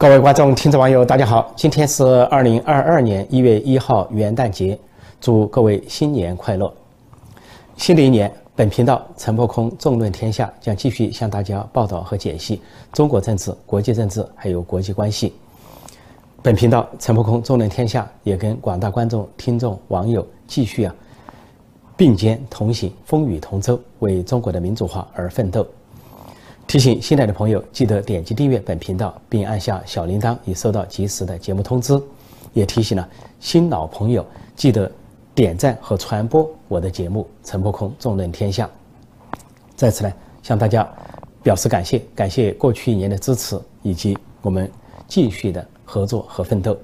各位观众、听众、网友，大家好！今天是二零二二年一月一号，元旦节，祝各位新年快乐！新的一年，本频道陈破空纵论天下将继续向大家报道和解析中国政治、国际政治还有国际关系。本频道陈破空纵论天下也跟广大观众、听众、网友继续啊并肩同行，风雨同舟，为中国的民主化而奋斗。提醒新来的朋友，记得点击订阅本频道，并按下小铃铛，以收到及时的节目通知。也提醒了新老朋友，记得点赞和传播我的节目《陈破空纵论天下》。在此呢，向大家表示感谢，感谢过去一年的支持，以及我们继续的合作和奋斗。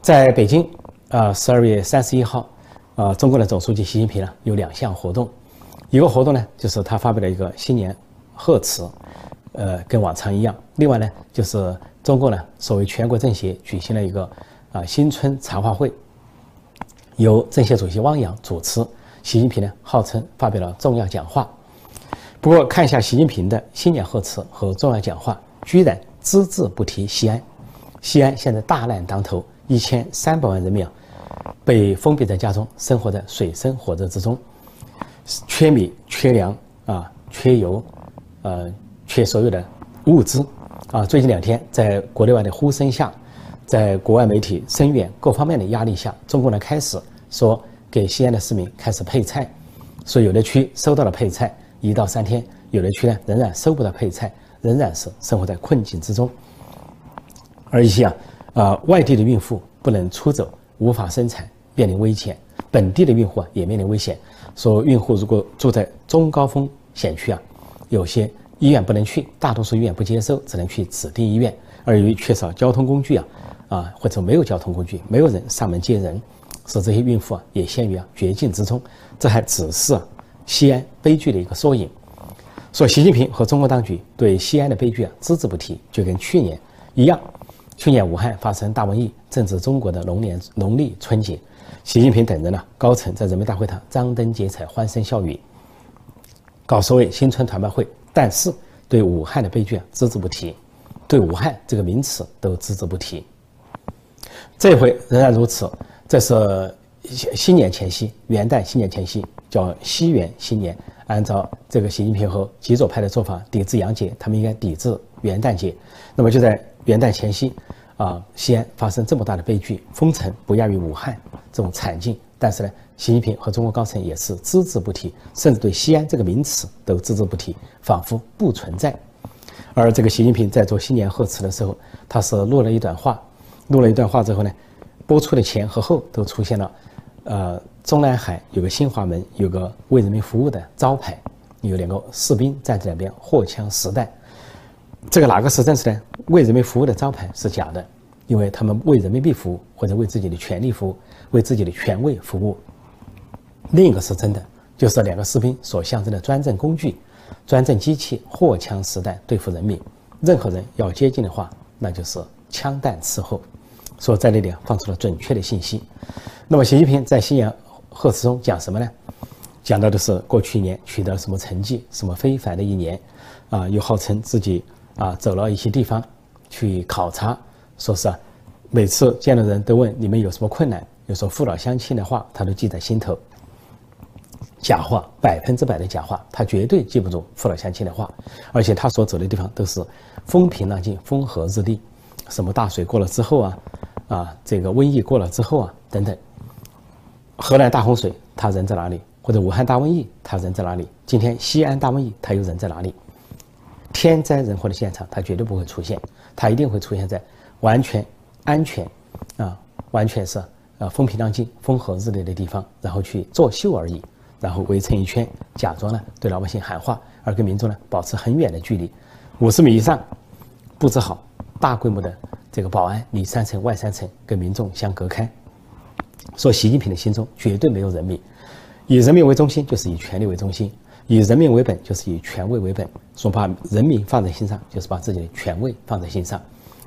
在北京，啊，十二月三十一号，啊，中国的总书记习近平呢有两项活动，一个活动呢就是他发表了一个新年。贺词，呃，跟往常一样。另外呢，就是中共呢，所谓全国政协举行了一个啊新春茶话会，由政协主席汪洋主持，习近平呢号称发表了重要讲话。不过看一下习近平的新年贺词和重要讲话，居然只字不提西安。西安现在大难当头，一千三百万人民啊被封闭在家中，生活在水深火热之中，缺米、缺粮啊、缺油。呃，缺所有的物资啊！最近两天，在国内外的呼声下，在国外媒体声援各方面的压力下，中国呢开始说给西安的市民开始配菜，说有的区收到了配菜一到三天，有的区呢仍然收不到配菜，仍然是生活在困境之中。而一些啊啊外地的孕妇不能出走，无法生产，面临危险；本地的孕妇啊也面临危险。说孕妇如果住在中高风险区啊。有些医院不能去，大多数医院不接收，只能去指定医院。而由于缺少交通工具啊，啊或者没有交通工具，没有人上门接人，使这些孕妇啊也陷于啊绝境之中。这还只是西安悲剧的一个缩影。说习近平和中国当局对西安的悲剧啊只字不提，就跟去年一样。去年武汉发生大瘟疫，正值中国的龙年农历春节，习近平等人呢高层在人民大会堂张灯结彩，欢声笑语。搞所谓新春团拜会，但是对武汉的悲剧只字不提，对武汉这个名词都只字不提。这回仍然如此，这是新年前夕，元旦新年前夕，叫西元新年。按照这个习近平和极左派的做法，抵制洋节，他们应该抵制元旦节。那么就在元旦前夕，啊，西安发生这么大的悲剧，封城不亚于武汉这种惨境。但是呢，习近平和中国高层也是只字不提，甚至对西安这个名词都只字不提，仿佛不存在。而这个习近平在做新年贺词的时候，他是录了一段话，录了一段话之后呢，播出的前和后都出现了，呃，中南海有个新华门，有个为人民服务的招牌，有两个士兵站在两边荷枪实弹。这个哪个是真实的？为人民服务的招牌是假的，因为他们为人民币服务或者为自己的权利服务。为自己的权位服务，另一个是真的，就是两个士兵所象征的专政工具、专政机器，荷枪实弹对付人民。任何人要接近的话，那就是枪弹伺候。说在那里放出了准确的信息。那么，习近平在新年贺词中讲什么呢？讲到的是过去一年取得了什么成绩，什么非凡的一年，啊，又号称自己啊走了一些地方去考察，说是啊，每次见到人都问你们有什么困难。有说父老乡亲的话，他都记在心头。假话，百分之百的假话，他绝对记不住父老乡亲的话。而且他所走的地方都是风平浪静、风和日丽。什么大水过了之后啊，啊，这个瘟疫过了之后啊，等等。河南大洪水，他人在哪里？或者武汉大瘟疫，他人在哪里？今天西安大瘟疫，他又人在哪里？天灾人祸的现场，他绝对不会出现，他一定会出现在完全安全啊，完全是。啊，风平浪静、风和日丽的地方，然后去作秀而已，然后围成一圈，假装呢对老百姓喊话，而跟民众呢保持很远的距离，五十米以上布置好大规模的这个保安，里三层外三层，跟民众相隔开。说习近平的心中绝对没有人民，以人民为中心就是以权力为中心，以人民为本就是以权位为本。说把人民放在心上，就是把自己的权位放在心上。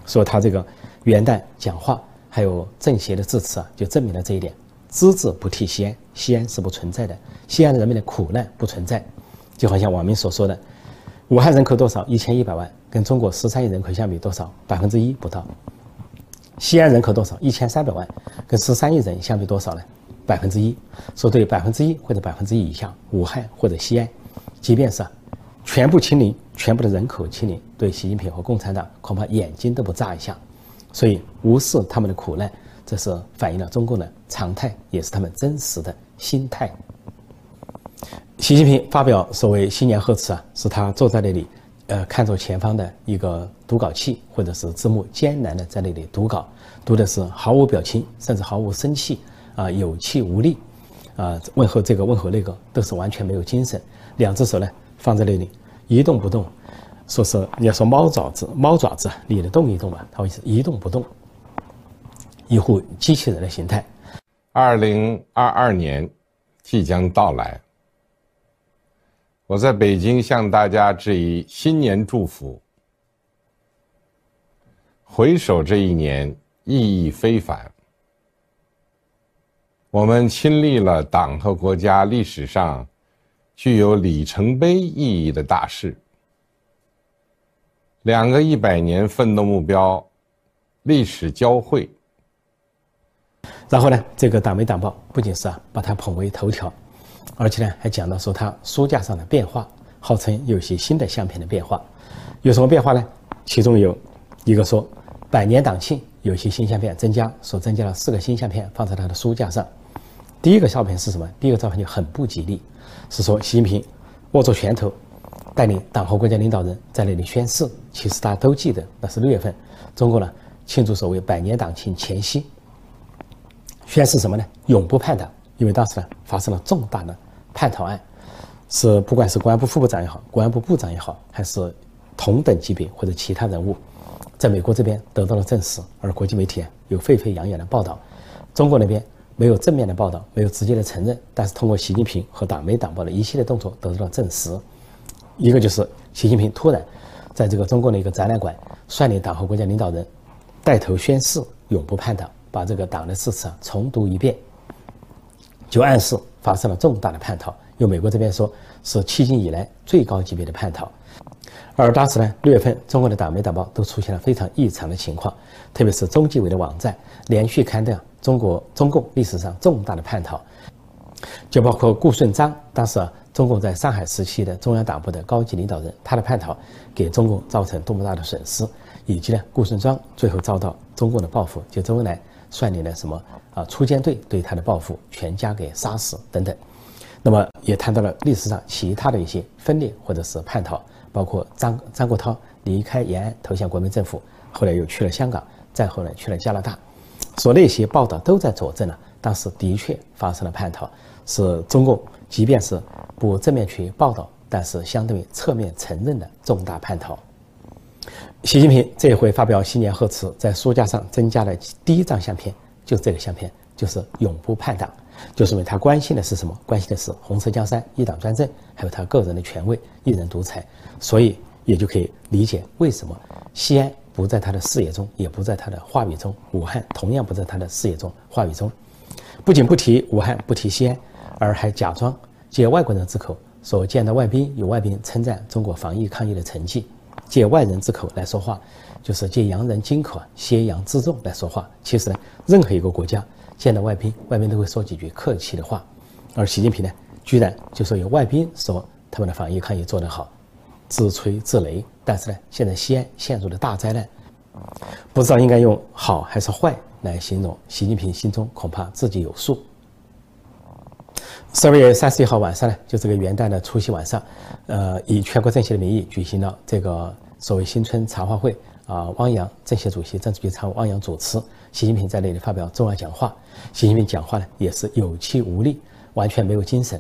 说他这个元旦讲话。还有政协的致辞啊，就证明了这一点，只字不提西安，西安是不存在的，西安人民的苦难不存在，就好像网民所说的，武汉人口多少？一千一百万，跟中国十三亿人口相比多少？百分之一不到。西安人口多少？一千三百万，跟十三亿人相比多少呢？百分之一。说对百分之一或者百分之一以下，武汉或者西安，即便是全部清零，全部的人口清零，对习近平和共产党恐怕眼睛都不眨一下。所以无视他们的苦难，这是反映了中共的常态，也是他们真实的心态。习近平发表所谓新年贺词啊，是他坐在那里。呃，看着前方的一个读稿器或者是字幕，艰难的在那里读稿，读的是毫无表情，甚至毫无生气，啊，有气无力，啊，问候这个问候那个，都是完全没有精神。两只手呢放在那里一动不动，说是你要说猫爪子，猫爪子你得动一动吧，他会是一动不动，一副机器人的形态。二零二二年即将到来。我在北京向大家致以新年祝福。回首这一年，意义非凡。我们亲历了党和国家历史上具有里程碑意义的大事，两个一百年奋斗目标，历史交汇。然后呢，这个党媒党报不仅是啊，把它捧为头条。而且呢，还讲到说他书架上的变化，号称有些新的相片的变化，有什么变化呢？其中有一个说，百年党庆有些新相片增加，说增加了四个新相片放在他的书架上。第一个照片是什么？第一个照片就很不吉利，是说习近平握着拳头，带领党和国家领导人在那里宣誓。其实大家都记得，那是六月份，中国呢庆祝所谓百年党庆前夕，宣誓什么呢？永不叛党。因为当时呢发生了重大的叛逃案，是不管是公安部副部长也好，公安部部长也好，还是同等级别或者其他人物，在美国这边得到了证实，而国际媒体有沸沸扬扬的报道，中国那边没有正面的报道，没有直接的承认，但是通过习近平和党媒党报的一系列动作得到了证实。一个就是习近平突然在这个中国的一个展览馆率领党和国家领导人带头宣誓永不叛党，把这个党的誓词啊重读一遍。就暗示发生了重大的叛逃，由美国这边说是迄今以来最高级别的叛逃。而当时呢，六月份中国的党媒党报都出现了非常异常的情况，特别是中纪委的网站连续刊登中国中共历史上重大的叛逃，就包括顾顺章，当时啊，中共在上海时期的中央党部的高级领导人，他的叛逃给中共造成多么大的损失，以及呢，顾顺章最后遭到中共的报复，就周恩来率领的什么。啊，出监队对他的报复，全家给杀死等等。那么也谈到了历史上其他的一些分裂或者是叛逃，包括张张国焘离开延安投向国民政府，后来又去了香港，再后来去了加拿大。所那些报道都在佐证了，当时的确发生了叛逃，是中共即便是不正面去报道，但是相对于侧面承认的重大叛逃。习近平这一回发表新年贺词，在书架上增加了第一张相片。就这个相片，就是永不叛党，就是因为他关心的是什么？关心的是红色江山、一党专政，还有他个人的权位、一人独裁。所以也就可以理解为什么西安不在他的视野中，也不在他的话语中；武汉同样不在他的视野中、话语中。不仅不提武汉，不提西安，而还假装借外国人之口说见到外宾，有外宾称赞中国防疫抗疫的成绩，借外人之口来说话。就是借洋人金口挟洋自重来说话。其实呢，任何一个国家见到外宾，外宾都会说几句客气的话。而习近平呢，居然就说有外宾说他们的防疫抗疫做得好，自吹自擂。但是呢，现在西安陷入了大灾难，不知道应该用好还是坏来形容。习近平心中恐怕自己有数。十二月三十一号晚上呢，就这个元旦的除夕晚上，呃，以全国政协的名义举行了这个所谓新春茶话会。啊，汪洋政协主席、政治局常委汪洋主持，习近平在那里发表重要讲话。习近平讲话呢，也是有气无力，完全没有精神，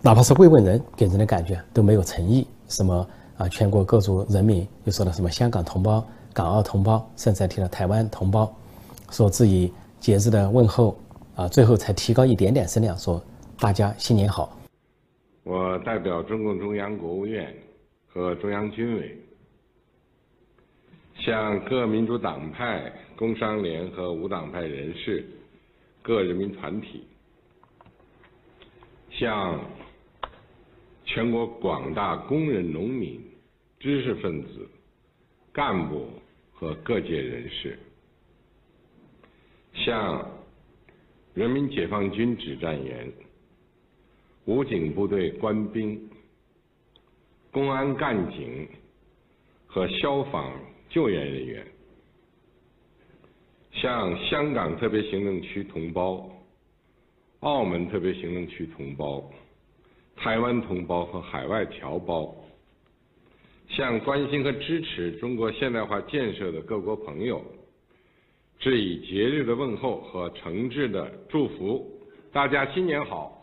哪怕是慰问人，给人的感觉都没有诚意。什么啊，全国各族人民又说了什么香港同胞、港澳同胞，甚至还提了台湾同胞，说自己节日的问候啊，最后才提高一点点声量，说大家新年好。我代表中共中央、国务院和中央军委。向各民主党派、工商联和无党派人士、各人民团体，向全国广大工人、农民知识分子、干部和各界人士，向人民解放军指战员、武警部队官兵、公安干警和消防救援人员，向香港特别行政区同胞、澳门特别行政区同胞。台湾同胞和海外侨胞，向关心和支持中国现代化建设的各国朋友，致以节日的问候和诚挚的祝福。大家新年好！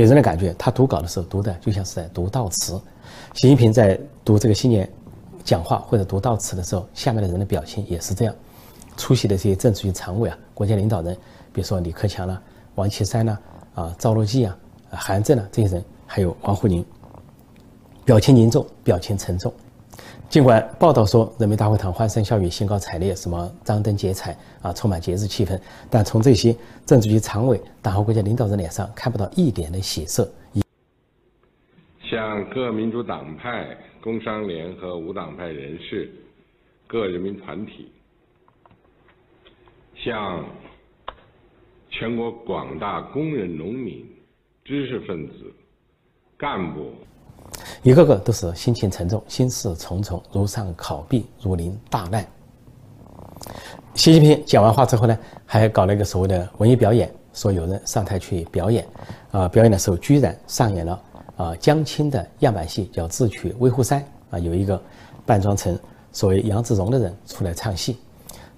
给人的感觉，他读稿的时候读的就像是在读悼词。习近平在读这个新年讲话或者读悼词的时候，下面的人的表情也是这样。出席的这些政治局常委啊，国家领导人，比如说李克强啦、王岐山啦、啊赵乐际啊、韩正啊这些人，还有王沪宁，表情凝重，表情沉重。尽管报道说人民大会堂欢声笑语、兴高采烈，什么张灯结彩啊，充满节日气氛，但从这些政治局常委、党和国家领导人脸上看不到一点的喜色。向各民主党派、工商联和无党派人士、各人民团体。向全国广大工人、农民、知识分子、干部，一个个都是心情沉重、心事重重，如上考妣，如临大难。习近平讲完话之后呢，还搞了一个所谓的文艺表演，说有人上台去表演，啊，表演的时候居然上演了啊江青的样板戏，叫《智取威虎山》，啊，有一个扮装成所谓杨子荣的人出来唱戏。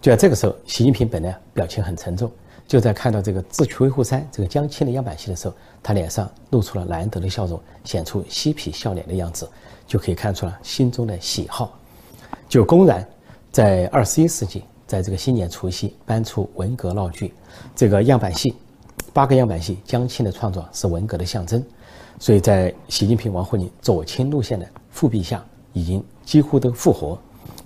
就在这个时候，习近平本来表情很沉重，就在看到这个“智取威虎山”这个江青的样板戏的时候，他脸上露出了难得的笑容，显出嬉皮笑脸的样子，就可以看出了心中的喜好。就公然在二十一世纪，在这个新年除夕搬出文革闹剧，这个样板戏，八个样板戏，江青的创作是文革的象征，所以在习近平、王沪宁左倾路线的复辟下，已经几乎都复活。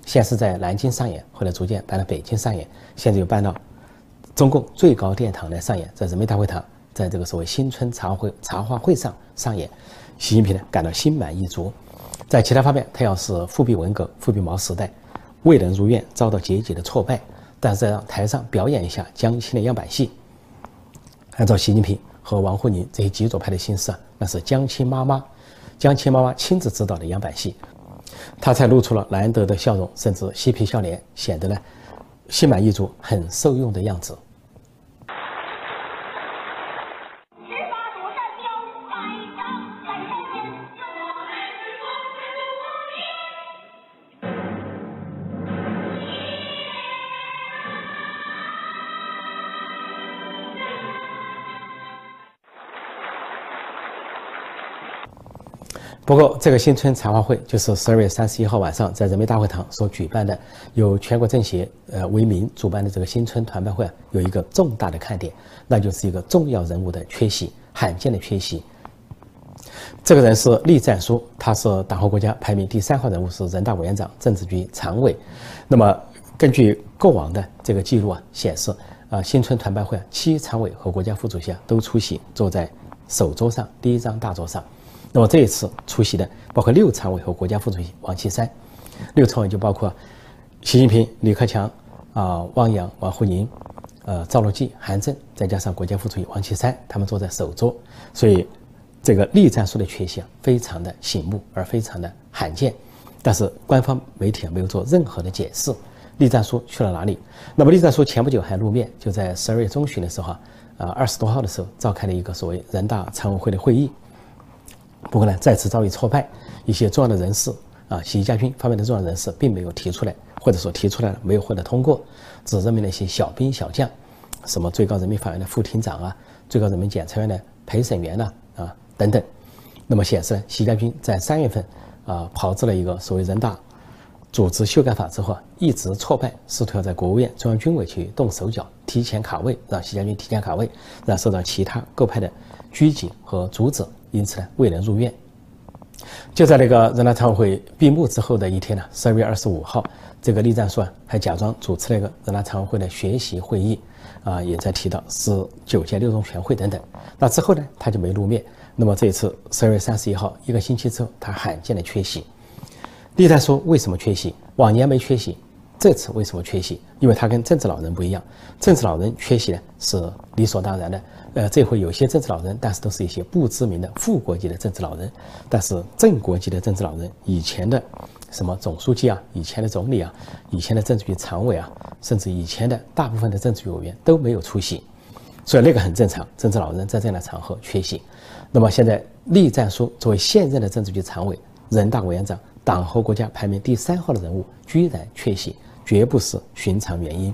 先是在南京上演，后来逐渐搬到北京上演，现在又搬到中共最高殿堂来上演，在人民大会堂，在这个所谓新春茶会茶话会上上演。习近平呢感到心满意足，在其他方面，他要是复辟文革、复辟毛时代，未能如愿，遭到节节的挫败，但是在让台上表演一下江青的样板戏，按照习近平和王沪宁这些极左派的心思啊，那是江青妈妈，江青妈妈亲自指导的样板戏。他才露出了难得的笑容，甚至嬉皮笑脸，显得呢心满意足、很受用的样子。不过，这个新春茶话会就是十二月三十一号晚上在人民大会堂所举办的，由全国政协呃为名主办的这个新春团拜会啊，有一个重大的看点，那就是一个重要人物的缺席，罕见的缺席。这个人是栗战书，他是党和国家排名第三号人物，是人大委员长、政治局常委。那么，根据过往的这个记录啊，显示啊，新春团拜会七常委和国家副主席啊都出席，坐在首桌上第一张大桌上。那么这一次出席的包括六常委和国家副主席王岐山，六常委就包括习近平、李克强、啊汪洋、王沪宁、呃赵乐际、韩正，再加上国家副主席王岐山，他们坐在首桌，所以这个栗战书的缺席，非常的醒目而非常的罕见。但是官方媒体啊没有做任何的解释，栗战书去了哪里？那么栗战书前不久还露面，就在十二月中旬的时候啊，啊二十多号的时候召开了一个所谓人大常委会的会议。不过呢，再次遭遇挫败，一些重要的人士啊，习家军方面的重要人士并没有提出来，或者说提出来了没有获得通过，只任命了一些小兵小将，什么最高人民法院的副庭长啊，最高人民检察院的陪审员呐啊等等。那么显示呢，习家军在三月份啊炮制了一个所谓人大组织修改法之后啊，一直挫败，试图要在国务院中央军委去动手脚，提前卡位，让习家军提前卡位，让受到其他各派的拘谨和阻止。因此呢，未能入院。就在那个人大常委会闭幕之后的一天呢，十二月二十五号，这个栗战书啊还假装主持了一个人大常委会的学习会议，啊，也在提到是九届六中全会等等。那之后呢，他就没露面。那么这一次十二月三十一号，一个星期之后，他罕见的缺席。栗战书为什么缺席？往年没缺席，这次为什么缺席？因为他跟政治老人不一样，政治老人缺席呢是理所当然的。呃，这回有些政治老人，但是都是一些不知名的副国级的政治老人，但是正国级的政治老人，以前的什么总书记啊，以前的总理啊，以前的政治局常委啊，甚至以前的大部分的政治局委员都没有出席，所以那个很正常，政治老人在这样的场合缺席。那么现在，栗战书作为现任的政治局常委、人大委员长、党和国家排名第三号的人物，居然缺席，绝不是寻常原因。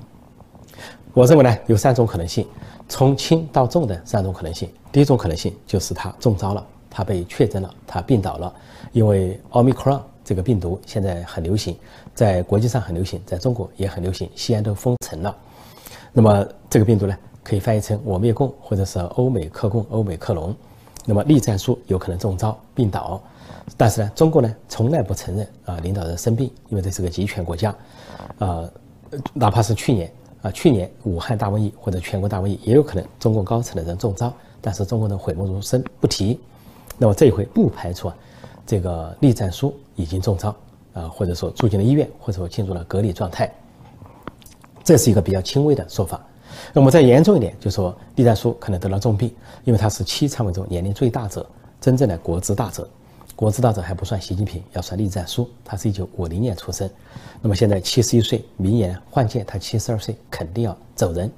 我认为呢，有三种可能性，从轻到重的三种可能性。第一种可能性就是他中招了，他被确诊了，他病倒了。因为奥密克戎这个病毒现在很流行，在国际上很流行，在中国也很流行，西安都封城了。那么这个病毒呢，可以翻译成“我灭共”或者是“欧美克共”“欧美克隆”。那么栗战书有可能中招病倒，但是呢，中国呢从来不承认啊领导人生病，因为这是个集权国家，啊，哪怕是去年啊去年武汉大瘟疫或者全国大瘟疫，也有可能中共高层的人中招，但是中国人讳莫如深不提。那么这一回不排除啊，这个栗战书已经中招啊，或者说住进了医院，或者说进入了隔离状态，这是一个比较轻微的说法。那么再严重一点，就说栗战书可能得了重病，因为他是七常委中年龄最大者，真正的国之大者。国之大者还不算习近平，要算栗战书，他是一九五零年出生，那么现在七十一岁，明年换届他七十二岁，肯定要走人，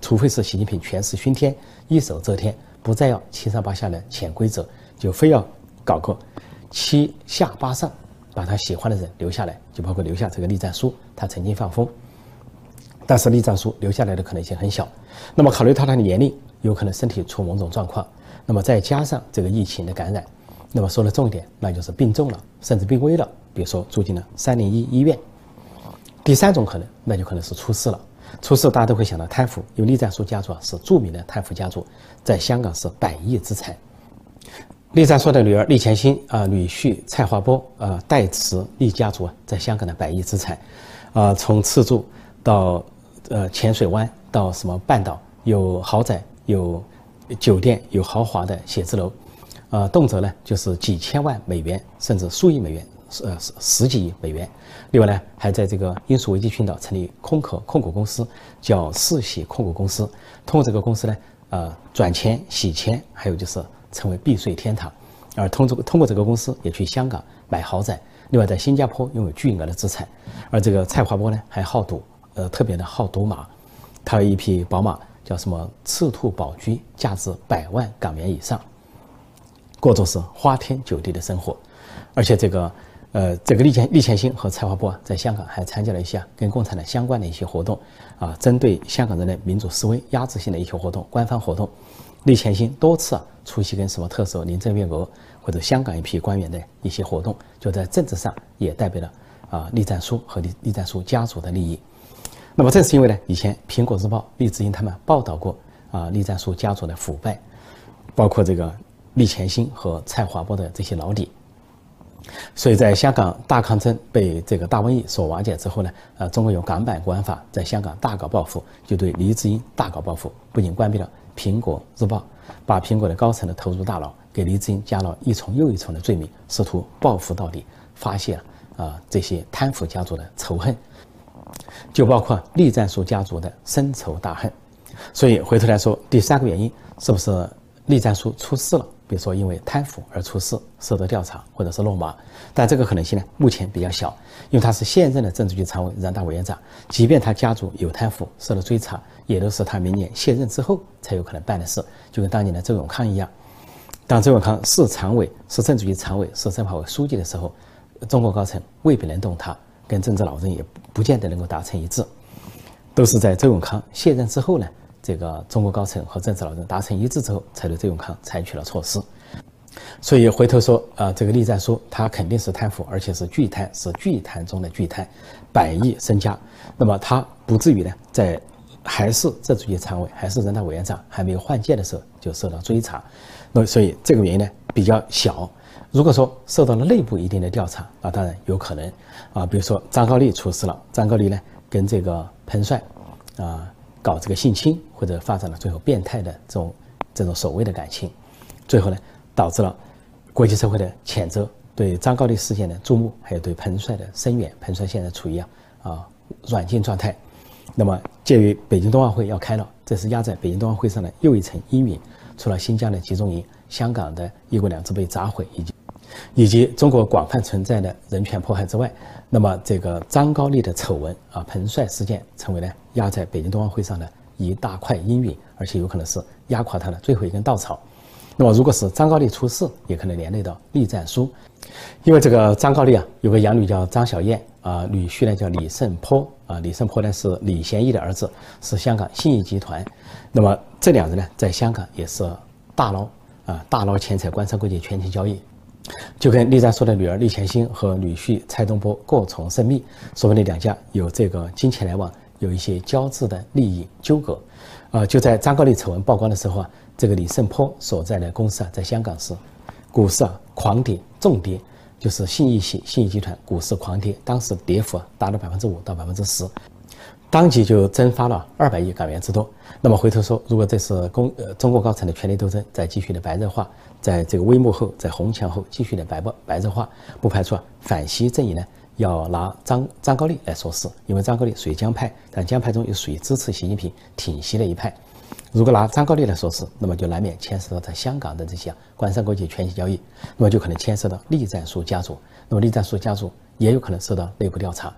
除非是习近平权势熏天，一手遮天，不再要七上八下的潜规则，就非要搞个七下八上，把他喜欢的人留下来，就包括留下这个栗战书，他曾经放风。但是栗战书留下来的可能性很小，那么考虑到他的年龄，有可能身体出某种状况，那么再加上这个疫情的感染，那么说的重点，那就是病重了，甚至病危了，比如说住进了三零一医院。第三种可能，那就可能是出事了，出事大家都会想到贪腐，因为栗战书家族啊是著名的贪腐家族，在香港是百亿资产。栗战书的女儿栗前心啊，女婿蔡华波啊，代持栗家族啊在香港的百亿资产，啊，从赤柱到。呃，浅水湾到什么半岛有豪宅、有酒店、有豪华的写字楼，呃，动辄呢就是几千万美元，甚至数亿美元，呃十十几亿美元。另外呢，还在这个英属维基群岛成立空壳控股公司，叫世喜控股公司。通过这个公司呢，呃，转钱、洗钱，还有就是成为避税天堂。而通过通过这个公司也去香港买豪宅。另外在新加坡拥有巨额的资产。而这个蔡华波呢，还好赌。呃，特别的好赌马，他有一匹宝马，叫什么赤兔宝驹，价值百万港元以上，过着是花天酒地的生活。而且这个，呃，这个利前利前兴和蔡华波在香港还参加了一些跟共产党相关的一些活动，啊，针对香港人的民主示威、压制性的一些活动、官方活动，利前兴多次啊出席跟什么特首林郑月娥或者香港一批官员的一些活动，就在政治上也代表了啊栗战书和栗栗战书家族的利益。那么正是因为呢，以前《苹果日报》李志英他们报道过啊，栗战书家族的腐败，包括这个栗前兴和蔡华波的这些老底，所以在香港大抗争被这个大瘟疫所瓦解之后呢，呃，中国有港版国安法，在香港大搞报复，就对黎智英大搞报复，不仅关闭了《苹果日报》，把苹果的高层的投入大佬给黎智英加了一重又一重的罪名，试图报复到底，发泄啊这些贪腐家族的仇恨。就包括栗战书家族的深仇大恨，所以回头来说，第三个原因是不是栗战书出事了？比如说因为贪腐而出事，受到调查或者是落马，但这个可能性呢，目前比较小，因为他是现任的政治局常委、人大委员长，即便他家族有贪腐受到追查，也都是他明年卸任之后才有可能办的事，就跟当年的周永康一样。当周永康是常委、是政治局常委、是政法委书记的时候，中国高层未必能动他。跟政治老人也不见得能够达成一致，都是在周永康卸任之后呢，这个中国高层和政治老人达成一致之后，才对周永康采取了措施。所以回头说啊，这个栗战书他肯定是贪腐，而且是巨贪，是巨贪中的巨贪，百亿身家。那么他不至于呢，在还是政治局常委，还是人大委员长，还没有换届的时候就受到追查。那所以这个原因呢比较小。如果说受到了内部一定的调查，那当然有可能啊，比如说张高丽出事了，张高丽呢跟这个 彭帅啊搞这个性侵，或者发展了最后变态的这种这种所谓的感情，最后呢导致了国际社会的谴责，对张高丽事件的注目，还有对彭帅的声援。彭帅现在处于啊啊软禁状态。那么，鉴于北京冬奥会要开了，这是压在北京冬奥会上的又一层阴云。除了新疆的集中营、香港的一国两制被砸毁，以及以及中国广泛存在的人权迫害之外，那么这个张高丽的丑闻啊，彭帅事件成为了压在北京冬奥会上的一大块阴影，而且有可能是压垮他的最后一根稻草。那么，如果是张高丽出事，也可能连累到栗战书，因为这个张高丽啊，有个养女叫张小燕啊，女婿呢叫李胜坡啊，李胜坡呢是李贤义的儿子，是香港信义集团。那么这两人呢，在香港也是大捞啊，大捞钱财，官商勾结，权钱交易，就跟栗战书的女儿栗前心和女婿蔡东波过从甚密，说明这两家有这个金钱来往，有一些交织的利益纠葛。啊，就在张高丽丑闻曝光的时候啊。这个李胜坡所在的公司啊，在香港是股市啊狂跌重跌，就是信义系信义集团股市狂跌，当时跌幅啊达到百分之五到百分之十，当即就蒸发了二百亿港元之多。那么回头说，如果这是公呃中国高层的权力斗争在继续的白热化，在这个微幕后，在红墙后继续的白不白热化，不排除啊反西阵营呢要拿张张高丽来说事，因为张高丽属于江派，但江派中又属于支持习近平挺西的一派。如果拿张高丽来说事，那么就难免牵涉到在香港的这些官商勾结、权钱交易，那么就可能牵涉到栗战书家族。那么栗战书家族也有可能受到内部调查。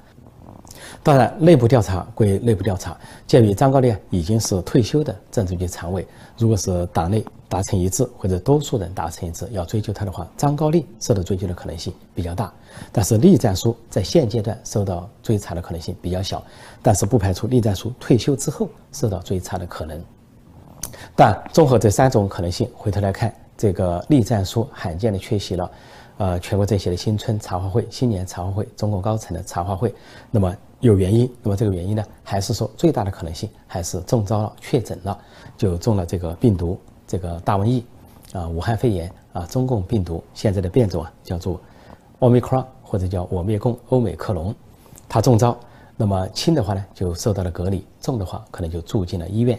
当然，内部调查归内部调查，鉴于张高丽已经是退休的政治局常委，如果是党内达成一致或者多数人达成一致要追究他的话，张高丽受到追究的可能性比较大。但是栗战书在现阶段受到追查的可能性比较小，但是不排除栗战书退休之后受到追查的可能。但综合这三种可能性，回头来看，这个栗战书罕见的缺席了，呃，全国政协的新春茶话会、新年茶话会、中共高层的茶话会，那么有原因，那么这个原因呢，还是说最大的可能性还是中招了、确诊了，就中了这个病毒，这个大瘟疫，啊，武汉肺炎啊，中共病毒现在的变种啊，叫做奥密克戎或者叫我灭共欧美克隆，他中招，那么轻的话呢，就受到了隔离，重的话可能就住进了医院。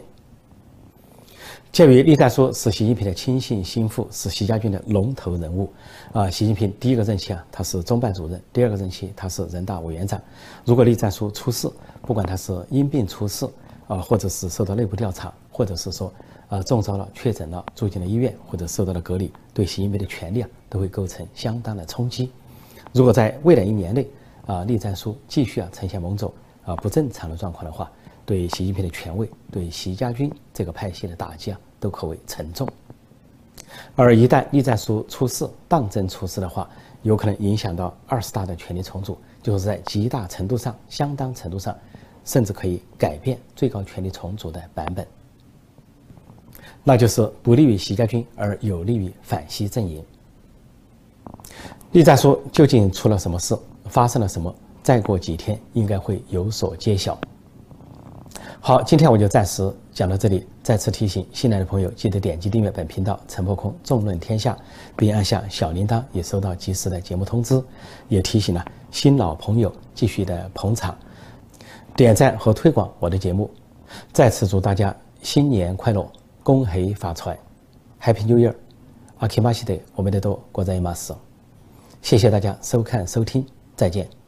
鉴于栗战书是习近平的亲信心腹，是习家军的龙头人物，啊，习近平第一个任期啊，他是中办主任；第二个任期他是人大委员长。如果栗战书出事，不管他是因病出事啊，或者是受到内部调查，或者是说啊中招了、确诊了、住进了医院，或者受到了隔离，对习近平的权利啊都会构成相当的冲击。如果在未来一年内啊，栗战书继续啊呈现某种啊不正常的状况的话，对习近平的权威，对习家军这个派系的打击啊，都可谓沉重。而一旦栗战书出事、当真出事的话，有可能影响到二十大的权力重组，就是在极大程度上、相当程度上，甚至可以改变最高权力重组的版本。那就是不利于习家军，而有利于反西阵营。栗战书究竟出了什么事？发生了什么？再过几天应该会有所揭晓。好，今天我就暂时讲到这里。再次提醒新来的朋友，记得点击订阅本频道“陈破空纵论天下”，并按下小铃铛，以收到及时的节目通知。也提醒了新老朋友继续的捧场、点赞和推广我的节目。再次祝大家新年快乐，恭喜发财，Happy New Year！阿基玛西德，我们的多国在马斯。谢谢大家收看收听，再见。